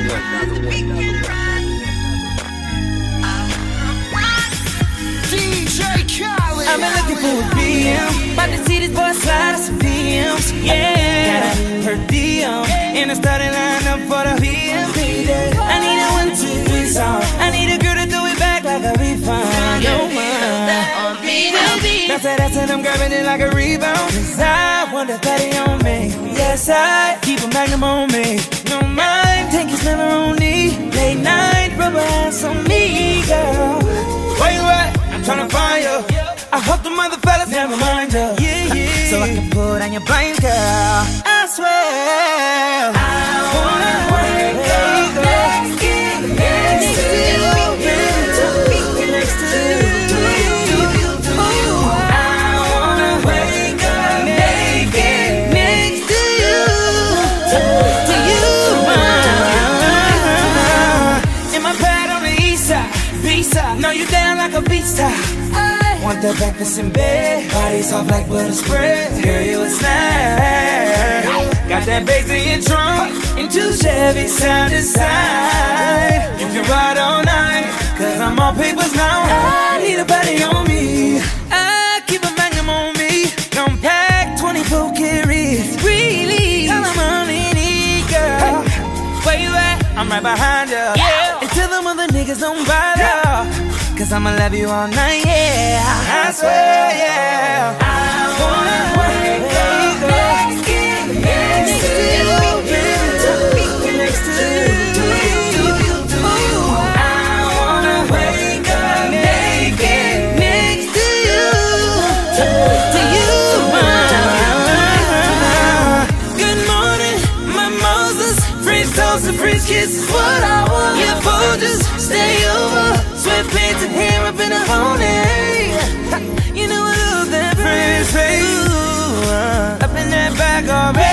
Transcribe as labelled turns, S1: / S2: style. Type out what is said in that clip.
S1: another one. DJ Khaled. I've been looking for a BM. About to see this boy slide some DMs. Yeah. Her DM. And I started lining up for the PM. I need a one, two, three song. I need a girl to do it back like a refund. No one. That's it, that's it. I'm grabbing it like a rebound. Cause I want that fatty on me. Yes, I keep a magnum on me. No mind, think it's never on me. Late night, rubber ass on me, girl. Where you at? I'm tryna find you. I hope the mother fellas never mind you. Yeah, yeah. So I can put on your blind girl. I swear. I wanna B. Know you down like a beach side. Want the breakfast in bed, body soft like butter spread. Girl, you a snack. Got that in your trunk, and two Chevy side to side. You can ride all night, cause I'm all papers now. I need a body on me. I keep a magnum on me. Compact 24 carats. Really, all I'm only need, girl. Where you at? I'm right behind niggas don't bother. Cause I'ma love you all night, yeah. I swear, yeah. I wanna uh, up